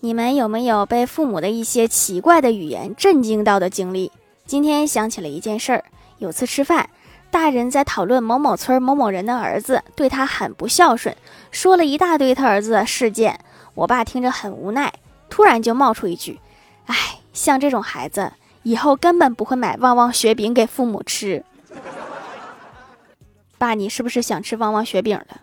你们有没有被父母的一些奇怪的语言震惊到的经历？今天想起了一件事儿，有次吃饭，大人在讨论某某村某某人的儿子对他很不孝顺，说了一大堆他儿子的事件。我爸听着很无奈，突然就冒出一句：“哎，像这种孩子，以后根本不会买旺旺雪饼给父母吃。”爸，你是不是想吃旺旺雪饼了？